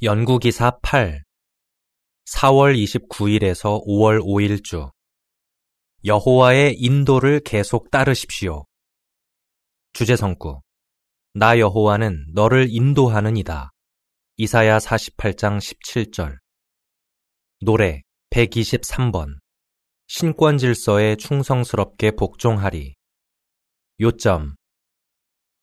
연구기사 8 4월 29일에서 5월 5일 주. 여호와의 인도를 계속 따르십시오. 주제성구. 나 여호와는 너를 인도하는 이다. 이사야 48장 17절. 노래 123번. 신권 질서에 충성스럽게 복종하리. 요점.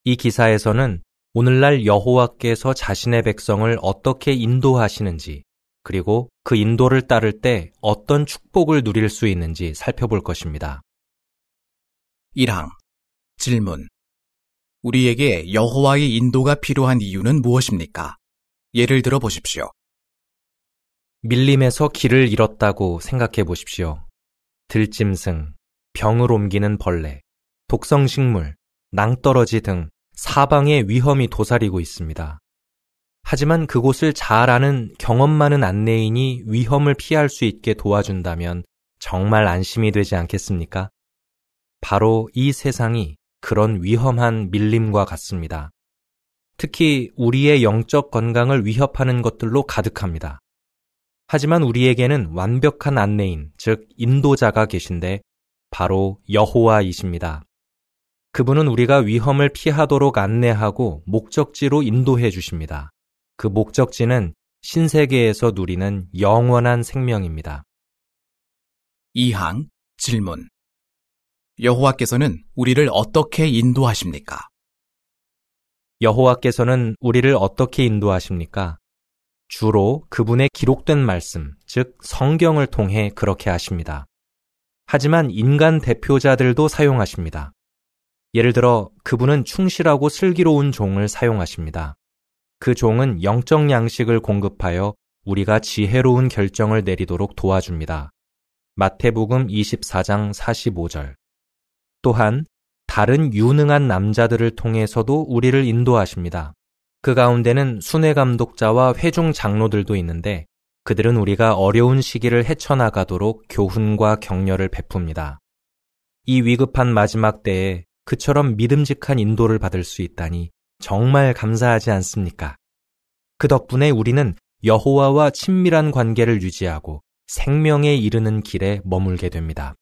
이 기사에서는 오늘날 여호와께서 자신의 백성을 어떻게 인도하시는지 그리고 그 인도를 따를 때 어떤 축복을 누릴 수 있는지 살펴볼 것입니다. 1항 질문 우리에게 여호와의 인도가 필요한 이유는 무엇입니까? 예를 들어 보십시오. 밀림에서 길을 잃었다고 생각해 보십시오. 들짐승, 병을 옮기는 벌레, 독성식물, 낭떠러지 등 사방에 위험이 도사리고 있습니다. 하지만 그곳을 잘 아는 경험 많은 안내인이 위험을 피할 수 있게 도와준다면 정말 안심이 되지 않겠습니까? 바로 이 세상이 그런 위험한 밀림과 같습니다. 특히 우리의 영적 건강을 위협하는 것들로 가득합니다. 하지만 우리에게는 완벽한 안내인, 즉 인도자가 계신데 바로 여호와이십니다. 그분은 우리가 위험을 피하도록 안내하고 목적지로 인도해 주십니다. 그 목적지는 신세계에서 누리는 영원한 생명입니다. 2항 질문 여호와께서는 우리를 어떻게 인도하십니까? 여호와께서는 우리를 어떻게 인도하십니까? 주로 그분의 기록된 말씀, 즉 성경을 통해 그렇게 하십니다. 하지만 인간 대표자들도 사용하십니다. 예를 들어 그분은 충실하고 슬기로운 종을 사용하십니다. 그 종은 영적 양식을 공급하여 우리가 지혜로운 결정을 내리도록 도와줍니다. 마태복음 24장 45절. 또한 다른 유능한 남자들을 통해서도 우리를 인도하십니다. 그 가운데는 순회 감독자와 회중 장로들도 있는데 그들은 우리가 어려운 시기를 헤쳐나가도록 교훈과 격려를 베풉니다. 이 위급한 마지막 때에 그처럼 믿음직한 인도를 받을 수 있다니 정말 감사하지 않습니까? 그 덕분에 우리는 여호와와 친밀한 관계를 유지하고 생명에 이르는 길에 머물게 됩니다.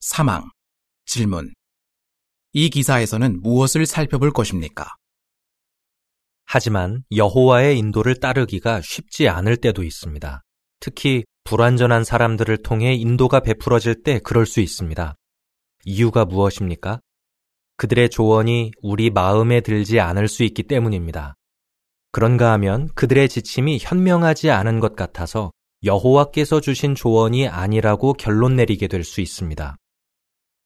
사망 질문 이 기사에서는 무엇을 살펴볼 것입니까? 하지만 여호와의 인도를 따르기가 쉽지 않을 때도 있습니다. 특히 불완전한 사람들을 통해 인도가 베풀어질 때 그럴 수 있습니다. 이유가 무엇입니까? 그들의 조언이 우리 마음에 들지 않을 수 있기 때문입니다. 그런가 하면 그들의 지침이 현명하지 않은 것 같아서 여호와께서 주신 조언이 아니라고 결론 내리게 될 수 있습니다.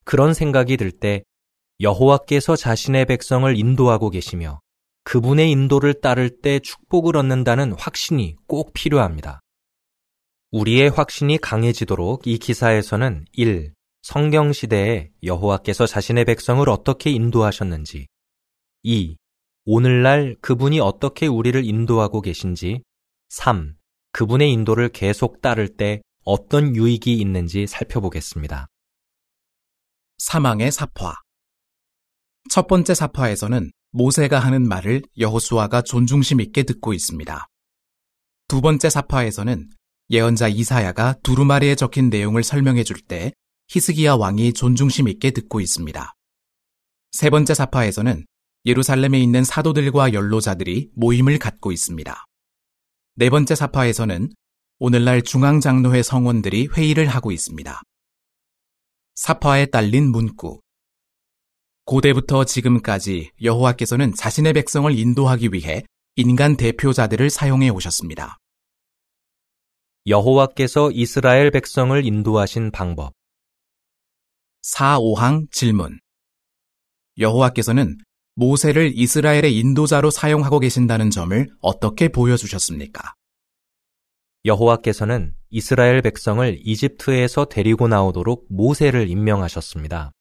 그런 생각이 들 때 여호와께서 자신의 백성을 인도하고 계시며 그분의 인도를 따를 때 축복을 얻는다는 확신이 꼭 필요합니다. 우리의 확신이 강해지도록 이 기사에서는 1. 성경 시대에 여호와께서 자신의 백성을 어떻게 인도하셨는지, 2. 오늘날 그분이 어떻게 우리를 인도하고 계신지, 3. 그분의 인도를 계속 따를 때 어떤 유익이 있는지 살펴보겠습니다. 사망의 사파 첫 번째 사파에서는 모세가 하는 말을 여호수아가 존중심 있게 듣고 있습니다. 두 번째 사파에서는 예언자 이사야가 두루마리에 적힌 내용을 설명해 줄 때 히스기야 왕이 존중심 있게 듣고 있습니다. 세 번째 사파에서는 예루살렘에 있는 사도들과 연로자들이 모임을 갖고 있습니다. 네 번째 사파에서는 오늘날 중앙장로회 성원들이 회의를 하고 있습니다. 사파에 딸린 문구 고대부터 지금까지 여호와께서는 자신의 백성을 인도하기 위해 인간 대표자들을 사용해 오셨습니다. 여호와께서 이스라엘 백성을 인도하신 방법 4, 5항 질문. 여호와께서는 모세를 이스라엘의 인도자로 사용하고 계신다는 점을 어떻게 보여주셨습니까? 여호와께서는 이스라엘 백성을 이집트에서 데리고 나오도록 모세를 임명하셨습니다.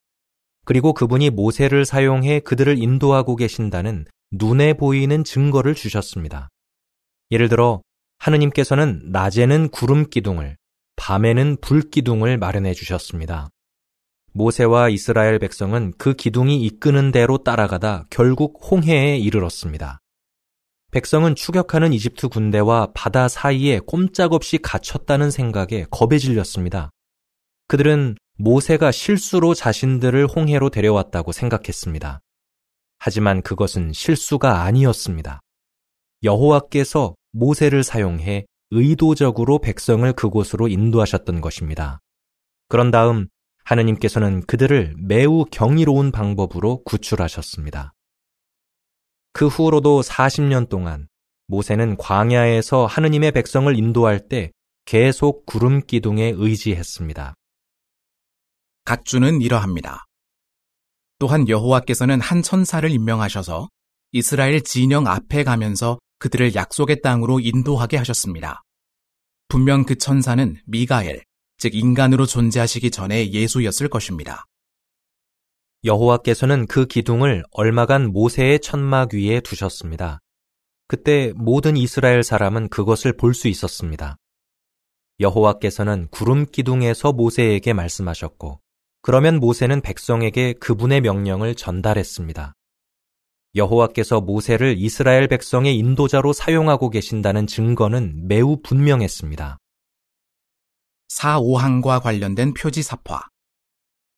그리고 그분이 모세를 사용해 그들을 인도하고 계신다는 눈에 보이는 증거를 주셨습니다. 예를 들어 하느님께서는 낮에는 구름 기둥을, 밤에는 불 기둥을 마련해 주셨습니다. 모세와 이스라엘 백성은 그 기둥이 이끄는 대로 따라가다 결국 홍해에 이르렀습니다. 백성은 추격하는 이집트 군대와 바다 사이에 꼼짝없이 갇혔다는 생각에 겁에 질렸습니다. 그들은 모세가 실수로 자신들을 홍해로 데려왔다고 생각했습니다. 하지만 그것은 실수가 아니었습니다. 여호와께서 모세를 사용해 의도적으로 백성을 그곳으로 인도하셨던 것입니다. 그런 다음 하느님께서는 그들을 매우 경이로운 방법으로 구출하셨습니다. 그 후로도 40년 동안 모세는 광야에서 하느님의 백성을 인도할 때 계속 구름 기둥에 의지했습니다. 각 주는 이러합니다. 또한 여호와께서는 한 천사를 임명하셔서 이스라엘 진영 앞에 가면서 그들을 약속의 땅으로 인도하게 하셨습니다. 분명 그 천사는 미가엘, 즉 인간으로 존재하시기 전에 예수였을 것입니다. 여호와께서는 그 기둥을 얼마간 모세의 천막 위에 두셨습니다. 그때 모든 이스라엘 사람은 그것을 볼 수 있었습니다. 여호와께서는 구름 기둥에서 모세에게 말씀하셨고, 그러면 모세는 백성에게 그분의 명령을 전달했습니다. 여호와께서 모세를 이스라엘 백성의 인도자로 사용하고 계신다는 증거는 매우 분명했습니다. 사오항과 관련된 표지 사화.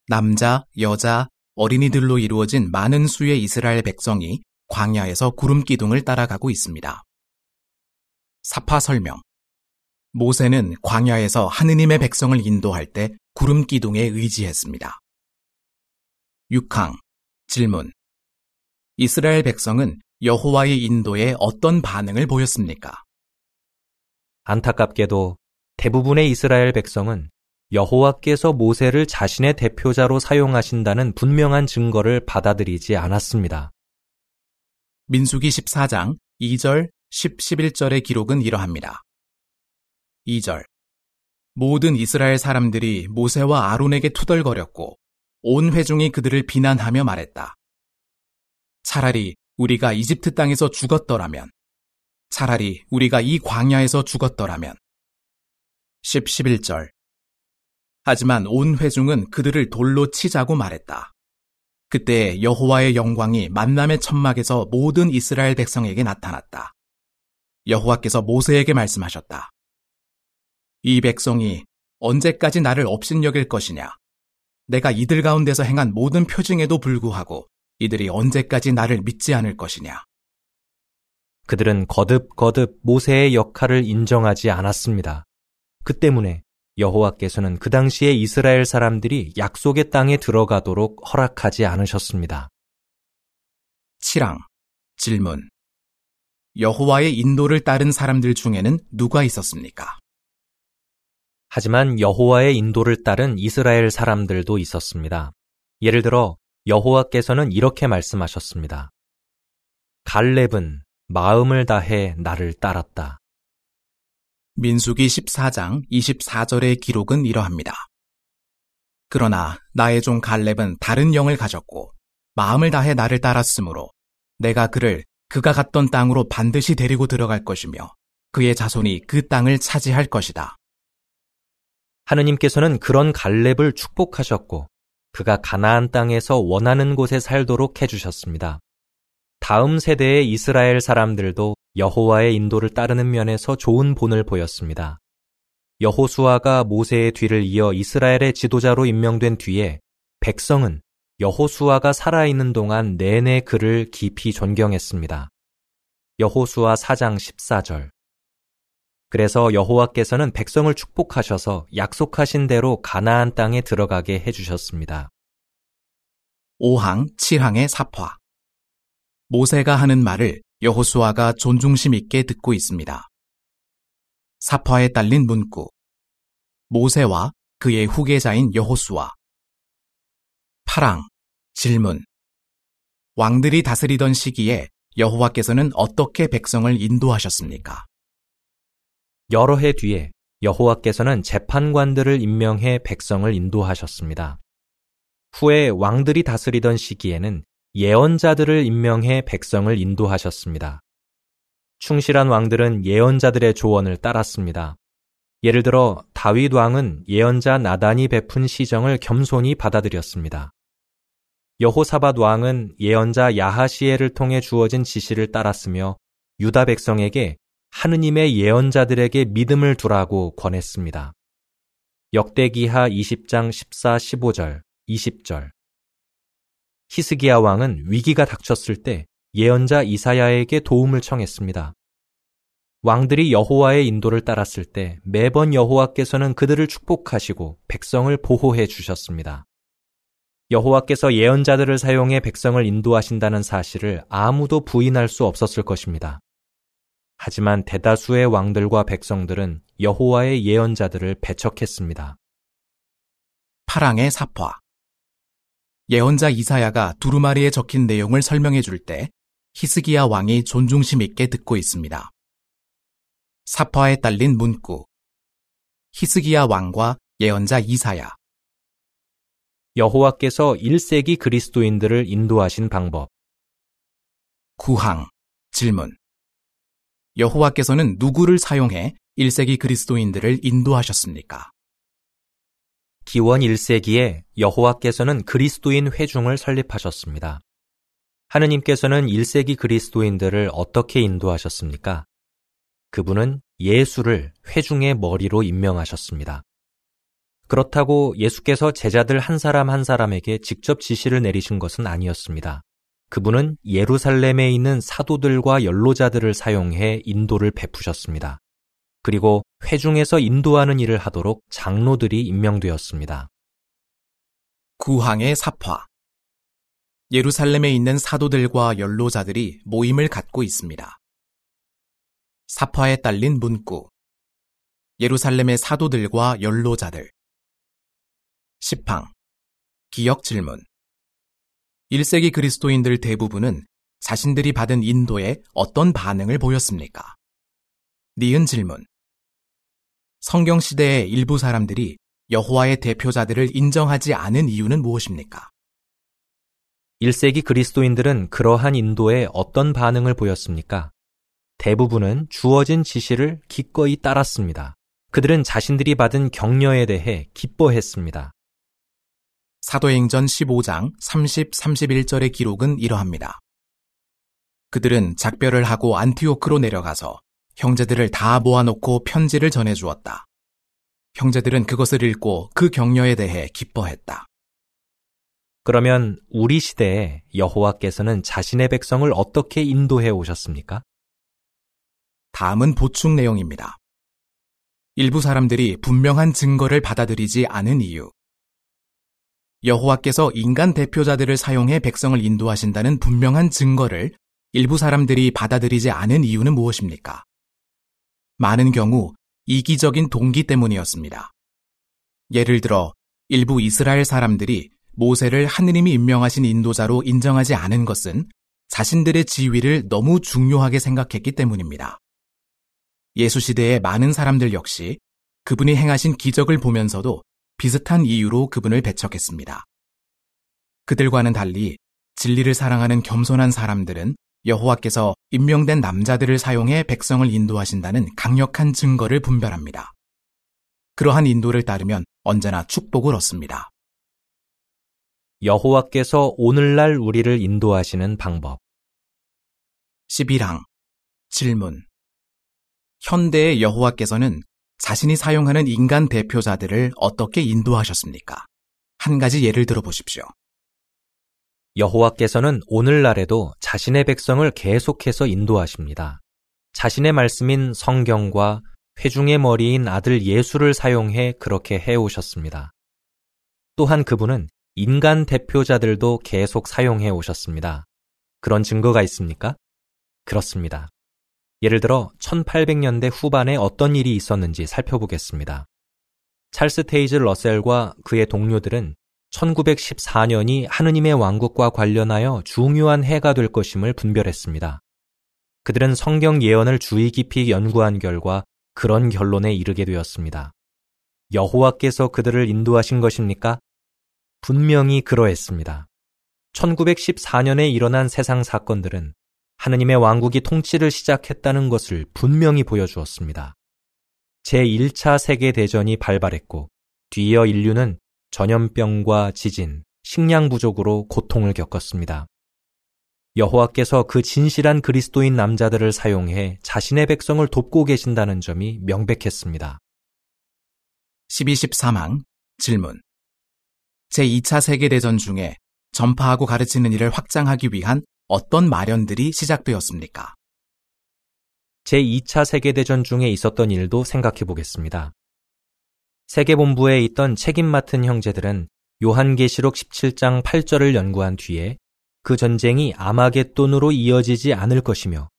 남자, 여자, 어린이들로 이루어진 많은 수의 이스라엘 백성이 광야에서 구름 기둥을 따라가고 있습니다. 사파 설명. 모세는 광야에서 하느님의 백성을 인도할 때 구름 기둥에 의지했습니다. 6항 질문. 이스라엘 백성은 여호와의 인도에 어떤 반응을 보였습니까? 안타깝게도 대부분의 이스라엘 백성은 여호와께서 모세를 자신의 대표자로 사용하신다는 분명한 증거를 받아들이지 않았습니다. 민수기 14장 2절 10, 11절의 기록은 이러합니다. 2절 모든 이스라엘 사람들이 모세와 아론에게 투덜거렸고 온 회중이 그들을 비난하며 말했다. 차라리 우리가 이집트 땅에서 죽었더라면 차라리 우리가 이 광야에서 죽었더라면 10, 11절 하지만 온 회중은 그들을 돌로 치자고 말했다. 그때 여호와의 영광이 만남의 천막에서 모든 이스라엘 백성에게 나타났다. 여호와께서 모세에게 말씀하셨다. 이 백성이 언제까지 나를 업신여길 것이냐? 내가 이들 가운데서 행한 모든 표징에도 불구하고 이들이 언제까지 나를 믿지 않을 것이냐? 그들은 거듭거듭 모세의 역할을 인정하지 않았습니다. 그 때문에 여호와께서는 그 당시에 이스라엘 사람들이 약속의 땅에 들어가도록 허락하지 않으셨습니다. 7항 질문 여호와의 인도를 따른 사람들 중에는 누가 있었습니까? 하지만 여호와의 인도를 따른 이스라엘 사람들도 있었습니다. 예를 들어 여호와께서는 이렇게 말씀하셨습니다. 갈렙은 마음을 다해 나를 따랐다. 민수기 14장 24절의 기록은 이러합니다. 그러나 나의 종 갈렙은 다른 영을 가졌고 마음을 다해 나를 따랐으므로 내가 그를 그가 갔던 땅으로 반드시 데리고 들어갈 것이며 그의 자손이 그 땅을 차지할 것이다. 하느님께서는 그런 갈렙을 축복하셨고 그가 가나안 땅에서 원하는 곳에 살도록 해주셨습니다. 다음 세대의 이스라엘 사람들도 여호와의 인도를 따르는 면에서 좋은 본을 보였습니다. 여호수아가 모세의 뒤를 이어 이스라엘의 지도자로 임명된 뒤에 백성은 여호수아가 살아있는 동안 내내 그를 깊이 존경했습니다. 여호수아 4장 14절 그래서 여호와께서는 백성을 축복하셔서 약속하신 대로 가나안 땅에 들어가게 해주셨습니다. 5항, 7항의 사화 모세가 하는 말을 여호수아가 존중심 있게 듣고 있습니다. 사파에 딸린 문구 모세와 그의 후계자인 여호수아 8항 질문 왕들이 다스리던 시기에 여호와께서는 어떻게 백성을 인도하셨습니까? 여러 해 뒤에 여호와께서는 재판관들을 임명해 백성을 인도하셨습니다. 후에 왕들이 다스리던 시기에는 예언자들을 임명해 백성을 인도하셨습니다. 충실한 왕들은 예언자들의 조언을 따랐습니다. 예를 들어 다윗 왕은 예언자 나단이 베푼 시정을 겸손히 받아들였습니다. 여호사밧 왕은 예언자 야하시엘을 통해 주어진 지시를 따랐으며 유다 백성에게 하느님의 예언자들에게 믿음을 두라고 권했습니다. 역대기하 20장 14, 15절, 20절. 히스기야 왕은 위기가 닥쳤을 때 예언자 이사야에게 도움을 청했습니다. 왕들이 여호와의 인도를 따랐을 때 매번 여호와께서는 그들을 축복하시고 백성을 보호해 주셨습니다. 여호와께서 예언자들을 사용해 백성을 인도하신다는 사실을 아무도 부인할 수 없었을 것입니다. 하지만 대다수의 왕들과 백성들은 여호와의 예언자들을 배척했습니다. 파랑의 사파 예언자 이사야가 두루마리에 적힌 내용을 설명해 줄 때 히스기야 왕이 존중심 있게 듣고 있습니다. 사파에 딸린 문구. 히스기야 왕과 예언자 이사야. 여호와께서 1세기 그리스도인들을 인도하신 방법. 구항. 질문. 여호와께서는 누구를 사용해 1세기 그리스도인들을 인도하셨습니까? 기원 1세기에 여호와께서는 그리스도인 회중을 설립하셨습니다. 하느님께서는 1세기 그리스도인들을 어떻게 인도하셨습니까? 그분은 예수를 회중의 머리로 임명하셨습니다. 그렇다고 예수께서 제자들 한 사람 한 사람에게 직접 지시를 내리신 것은 아니었습니다. 그분은 예루살렘에 있는 사도들과 연로자들을 사용해 인도를 베푸셨습니다. 그리고 회중에서 인도하는 일을 하도록 장로들이 임명되었습니다. 구항의 사파 예루살렘에 있는 사도들과 연로자들이 모임을 갖고 있습니다. 사파에 딸린 문구 예루살렘의 사도들과 연로자들 10항 기억 질문 1세기 그리스도인들 대부분은 자신들이 받은 인도에 어떤 반응을 보였습니까? 니은 질문. 성경 시대의 일부 사람들이 여호와의 대표자들을 인정하지 않은 이유는 무엇입니까? 1세기 그리스도인들은 그러한 인도에 어떤 반응을 보였습니까? 대부분은 주어진 지시를 기꺼이 따랐습니다. 그들은 자신들이 받은 격려에 대해 기뻐했습니다. 사도행전 15장 30, 31절의 기록은 이러합니다. 그들은 작별을 하고 안티오크로 내려가서 형제들을 다 모아놓고 편지를 전해주었다. 형제들은 그것을 읽고 그 격려에 대해 기뻐했다. 그러면 우리 시대에 여호와께서는 자신의 백성을 어떻게 인도해 오셨습니까? 다음은 보충 내용입니다. 일부 사람들이 분명한 증거를 받아들이지 않은 이유. 여호와께서 인간 대표자들을 사용해 백성을 인도하신다는 분명한 증거를 일부 사람들이 받아들이지 않은 이유는 무엇입니까? 많은 경우 이기적인 동기 때문이었습니다. 예를 들어 일부 이스라엘 사람들이 모세를 하느님이 임명하신 인도자로 인정하지 않은 것은 자신들의 지위를 너무 중요하게 생각했기 때문입니다. 예수 시대의 많은 사람들 역시 그분이 행하신 기적을 보면서도 비슷한 이유로 그분을 배척했습니다. 그들과는 달리 진리를 사랑하는 겸손한 사람들은 여호와께서 임명된 남자들을 사용해 백성을 인도하신다는 강력한 증거를 분별합니다. 그러한 인도를 따르면 언제나 축복을 얻습니다. 여호와께서 오늘날 우리를 인도하시는 방법. 11항 질문 현대의 여호와께서는 자신이 사용하는 인간 대표자들을 어떻게 인도하셨습니까? 한 가지 예를 들어 보십시오. 여호와께서는 오늘날에도 자신의 백성을 계속해서 인도하십니다. 자신의 말씀인 성경과 회중의 머리인 아들 예수를 사용해 그렇게 해오셨습니다. 또한 그분은 인간 대표자들도 계속 사용해 오셨습니다. 그런 증거가 있습니까? 그렇습니다. 예를 들어 1800년대 후반에 어떤 일이 있었는지 살펴보겠습니다. 찰스 테이즈 러셀과 그의 동료들은 1914년이 하느님의 왕국과 관련하여 중요한 해가 될 것임을 분별했습니다. 그들은 성경 예언을 주의 깊이 연구한 결과 그런 결론에 이르게 되었습니다. 여호와께서 그들을 인도하신 것입니까? 분명히 그러했습니다. 1914년에 일어난 세상 사건들은 하느님의 왕국이 통치를 시작했다는 것을 분명히 보여주었습니다. 제1차 세계대전이 발발했고 뒤이어 인류는 전염병과 지진, 식량 부족으로 고통을 겪었습니다. 여호와께서 그 진실한 그리스도인 남자들을 사용해 자신의 백성을 돕고 계신다는 점이 명백했습니다. 12.13항 질문 제2차 세계대전 중에 전파하고 가르치는 일을 확장하기 위한 어떤 마련들이 시작되었습니까? 제2차 세계대전 중에 있었던 일도 생각해 보겠습니다. 세계본부에 있던 책임 맡은 형제들은 요한계시록 17장 8절을 연구한 뒤에 그 전쟁이 아마겟돈으로 이어지지 않을 것이며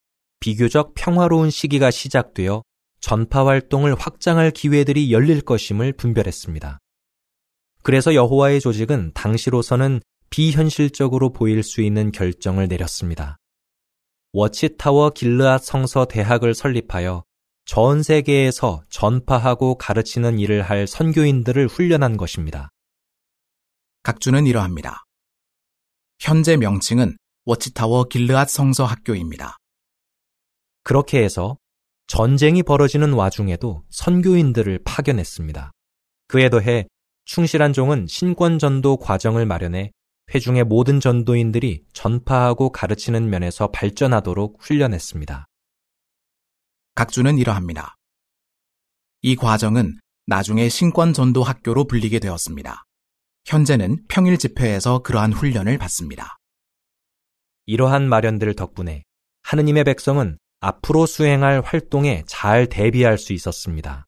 비교적 평화로운 시기가 시작되어 전파 활동을 확장할 기회들이 열릴 것임을 분별했습니다. 그래서 여호와의 조직은 당시로서는 비현실적으로 보일 수 있는 결정을 내렸습니다. 워치타워 길르앗 성서 대학을 설립하여 전 세계에서 전파하고 가르치는 일을 할 선교인들을 훈련한 것입니다. 각주는 이러합니다. 현재 명칭은 워치타워 길르앗 성서 학교입니다. 그렇게 해서 전쟁이 벌어지는 와중에도 선교인들을 파견했습니다. 그에 더해 충실한 종은 신권 전도 과정을 마련해 회중의 모든 전도인들이 전파하고 가르치는 면에서 발전하도록 훈련했습니다. 각주는 이러합니다. 이 과정은 나중에 신권 전도 학교로 불리게 되었습니다. 현재는 평일 집회에서 그러한 훈련을 받습니다. 이러한 마련들 덕분에 하느님의 백성은 앞으로 수행할 활동에 잘 대비할 수 있었습니다.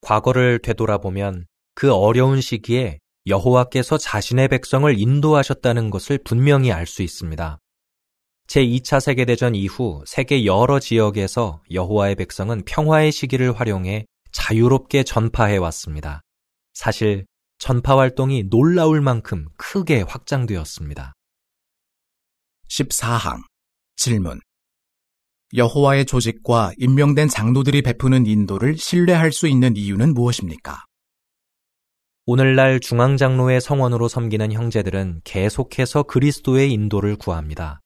과거를 되돌아보면 그 어려운 시기에 여호와께서 자신의 백성을 인도하셨다는 것을 분명히 알 수 있습니다. 제2차 세계대전 이후 세계 여러 지역에서 여호와의 백성은 평화의 시기를 활용해 자유롭게 전파해 왔습니다. 사실 전파 활동이 놀라울 만큼 크게 확장되었습니다. 14항 질문 여호와의 조직과 임명된 장로들이 베푸는 인도를 신뢰할 수 있는 이유는 무엇입니까? 오늘날 중앙장로의 성원으로 섬기는 형제들은 계속해서 그리스도의 인도를 구합니다.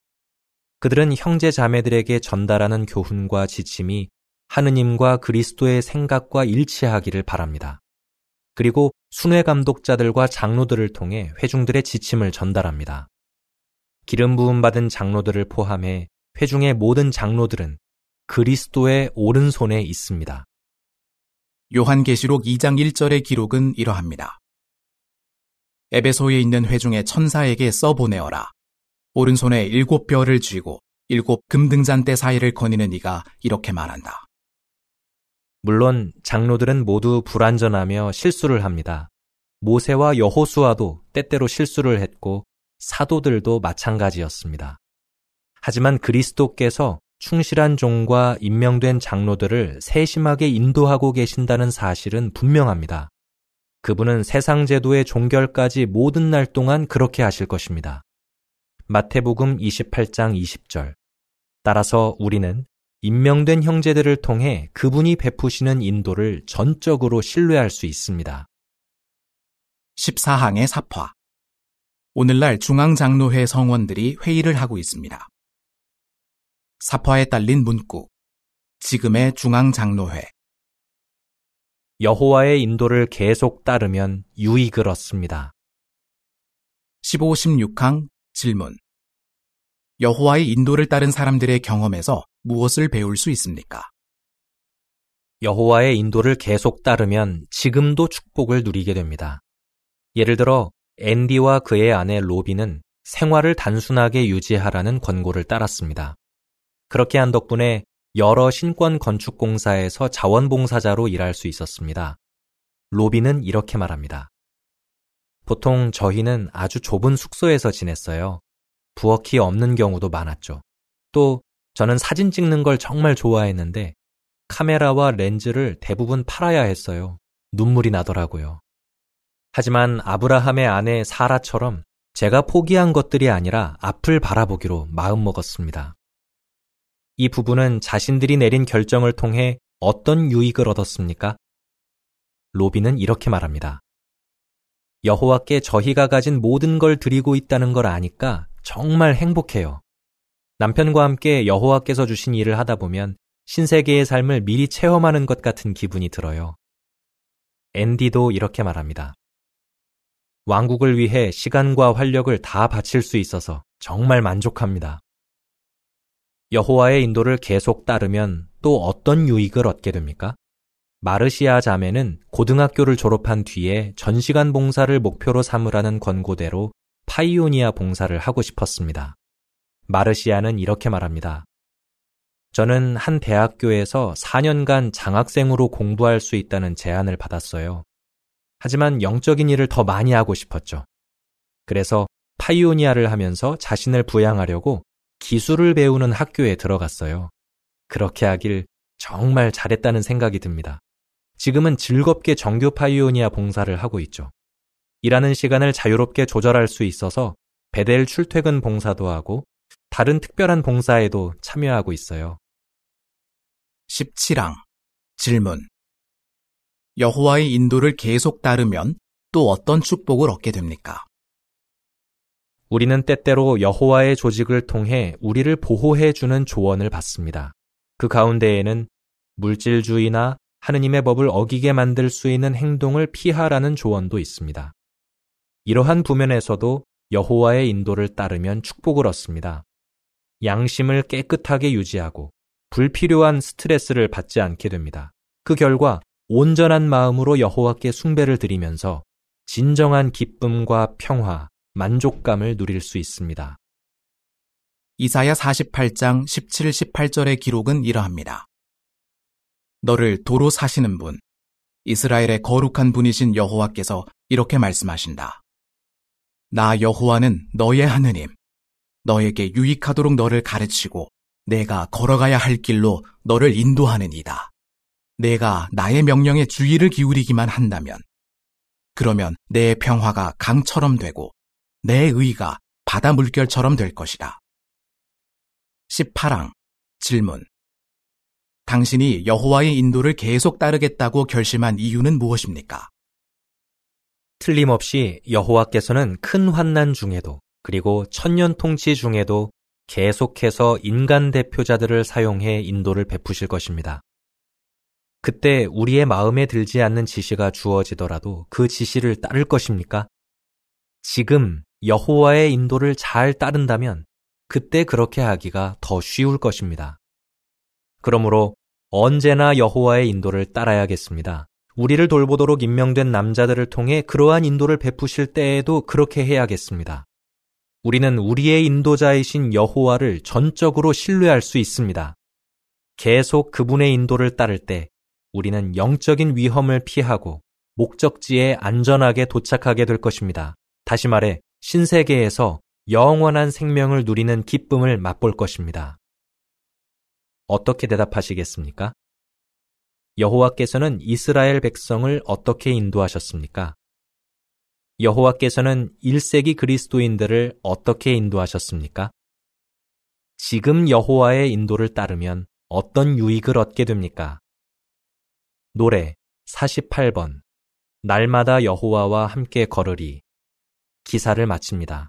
그들은 형제 자매들에게 전달하는 교훈과 지침이 하느님과 그리스도의 생각과 일치하기를 바랍니다. 그리고 순회 감독자들과 장로들을 통해 회중들의 지침을 전달합니다. 기름 부음 받은 장로들을 포함해 회중의 모든 장로들은 그리스도의 오른손에 있습니다. 요한계시록 2장 1절의 기록은 이러합니다. 에베소에 있는 회중의 천사에게 써보내어라. 오른손에 일곱 뼈를 쥐고 일곱 금등잔대 사이를 거니는 이가 이렇게 말한다. 물론 장로들은 모두 불완전하며 실수를 합니다. 모세와 여호수아도 때때로 실수를 했고 사도들도 마찬가지였습니다. 하지만 그리스도께서 충실한 종과 임명된 장로들을 세심하게 인도하고 계신다는 사실은 분명합니다. 그분은 세상 제도의 종결까지 모든 날 동안 그렇게 하실 것입니다. 마태복음 28장 20절. 따라서 우리는 임명된 형제들을 통해 그분이 베푸시는 인도를 전적으로 신뢰할 수 있습니다. 14항의 사파. 오늘날 중앙장로회 성원들이 회의를 하고 있습니다. 사파에 딸린 문구. 지금의 중앙장로회. 여호와의 인도를 계속 따르면 유익을 얻습니다. 15, 16항 질문. 여호와의 인도를 따른 사람들의 경험에서 무엇을 배울 수 있습니까? 여호와의 인도를 계속 따르면 지금도 축복을 누리게 됩니다. 예를 들어 앤디와 그의 아내 로비는 생활을 단순하게 유지하라는 권고를 따랐습니다. 그렇게 한 덕분에 여러 신권 건축 공사에서 자원봉사자로 일할 수 있었습니다. 로비는 이렇게 말합니다. 보통 저희는 아주 좁은 숙소에서 지냈어요. 부엌이 없는 경우도 많았죠. 또 저는 사진 찍는 걸 정말 좋아했는데 카메라와 렌즈를 대부분 팔아야 했어요. 눈물이 나더라고요. 하지만 아브라함의 아내 사라처럼 제가 포기한 것들이 아니라 앞을 바라보기로 마음먹었습니다. 이 부부는 자신들이 내린 결정을 통해 어떤 유익을 얻었습니까? 로비는 이렇게 말합니다. 여호와께 저희가 가진 모든 걸 드리고 있다는 걸 아니까 정말 행복해요. 남편과 함께 여호와께서 주신 일을 하다 보면 신세계의 삶을 미리 체험하는 것 같은 기분이 들어요. 앤디도 이렇게 말합니다. 왕국을 위해 시간과 활력을 다 바칠 수 있어서 정말 만족합니다. 여호와의 인도를 계속 따르면 또 어떤 유익을 얻게 됩니까? 마르시아 자매는 고등학교를 졸업한 뒤에 전시간 봉사를 목표로 삼으라는 권고대로 파이오니아 봉사를 하고 싶었습니다. 마르시아는 이렇게 말합니다. 저는 한 대학교에서 4년간 장학생으로 공부할 수 있다는 제안을 받았어요. 하지만 영적인 일을 더 많이 하고 싶었죠. 그래서 파이오니아를 하면서 자신을 부양하려고 기술을 배우는 학교에 들어갔어요. 그렇게 하길 정말 잘했다는 생각이 듭니다. 지금은 즐겁게 정규 파이오니아 봉사를 하고 있죠. 일하는 시간을 자유롭게 조절할 수 있어서 베델 출퇴근 봉사도 하고 다른 특별한 봉사에도 참여하고 있어요. 17항 질문 여호와의 인도를 계속 따르면 또 어떤 축복을 얻게 됩니까? 우리는 때때로 여호와의 조직을 통해 우리를 보호해 주는 조언을 받습니다. 그 가운데에는 물질주의나 하느님의 법을 어기게 만들 수 있는 행동을 피하라는 조언도 있습니다. 이러한 부면에서도 여호와의 인도를 따르면 축복을 얻습니다. 양심을 깨끗하게 유지하고 불필요한 스트레스를 받지 않게 됩니다. 그 결과 온전한 마음으로 여호와께 숭배를 드리면서 진정한 기쁨과 평화, 만족감을 누릴 수 있습니다. 이사야 48장 17, 18절의 기록은 이러합니다. 너를 도로 사시는 분, 이스라엘의 거룩한 분이신 여호와께서 이렇게 말씀하신다. 나 여호와는 너의 하느님, 너에게 유익하도록 너를 가르치고 내가 걸어가야 할 길로 너를 인도하느니다. 내가 나의 명령에 주의를 기울이기만 한다면, 그러면 내 평화가 강처럼 되고 내 의가 바다 물결처럼 될 것이다. 18항 질문 당신이 여호와의 인도를 계속 따르겠다고 결심한 이유는 무엇입니까? 틀림없이 여호와께서는 큰 환난 중에도 그리고 천년 통치 중에도 계속해서 인간 대표자들을 사용해 인도를 베푸실 것입니다. 그때 우리의 마음에 들지 않는 지시가 주어지더라도 그 지시를 따를 것입니까? 지금 여호와의 인도를 잘 따른다면 그때 그렇게 하기가 더 쉬울 것입니다. 그러므로 언제나 여호와의 인도를 따라야겠습니다. 우리를 돌보도록 임명된 남자들을 통해 그러한 인도를 베푸실 때에도 그렇게 해야겠습니다. 우리는 우리의 인도자이신 여호와를 전적으로 신뢰할 수 있습니다. 계속 그분의 인도를 따를 때 우리는 영적인 위험을 피하고 목적지에 안전하게 도착하게 될 것입니다. 다시 말해 신세계에서 영원한 생명을 누리는 기쁨을 맛볼 것입니다. 어떻게 대답하시겠습니까? 여호와께서는 이스라엘 백성을 어떻게 인도하셨습니까? 여호와께서는 1세기 그리스도인들을 어떻게 인도하셨습니까? 지금 여호와의 인도를 따르면 어떤 유익을 얻게 됩니까? 노래 48번 날마다 여호와와 함께 걸으리 기사를 마칩니다.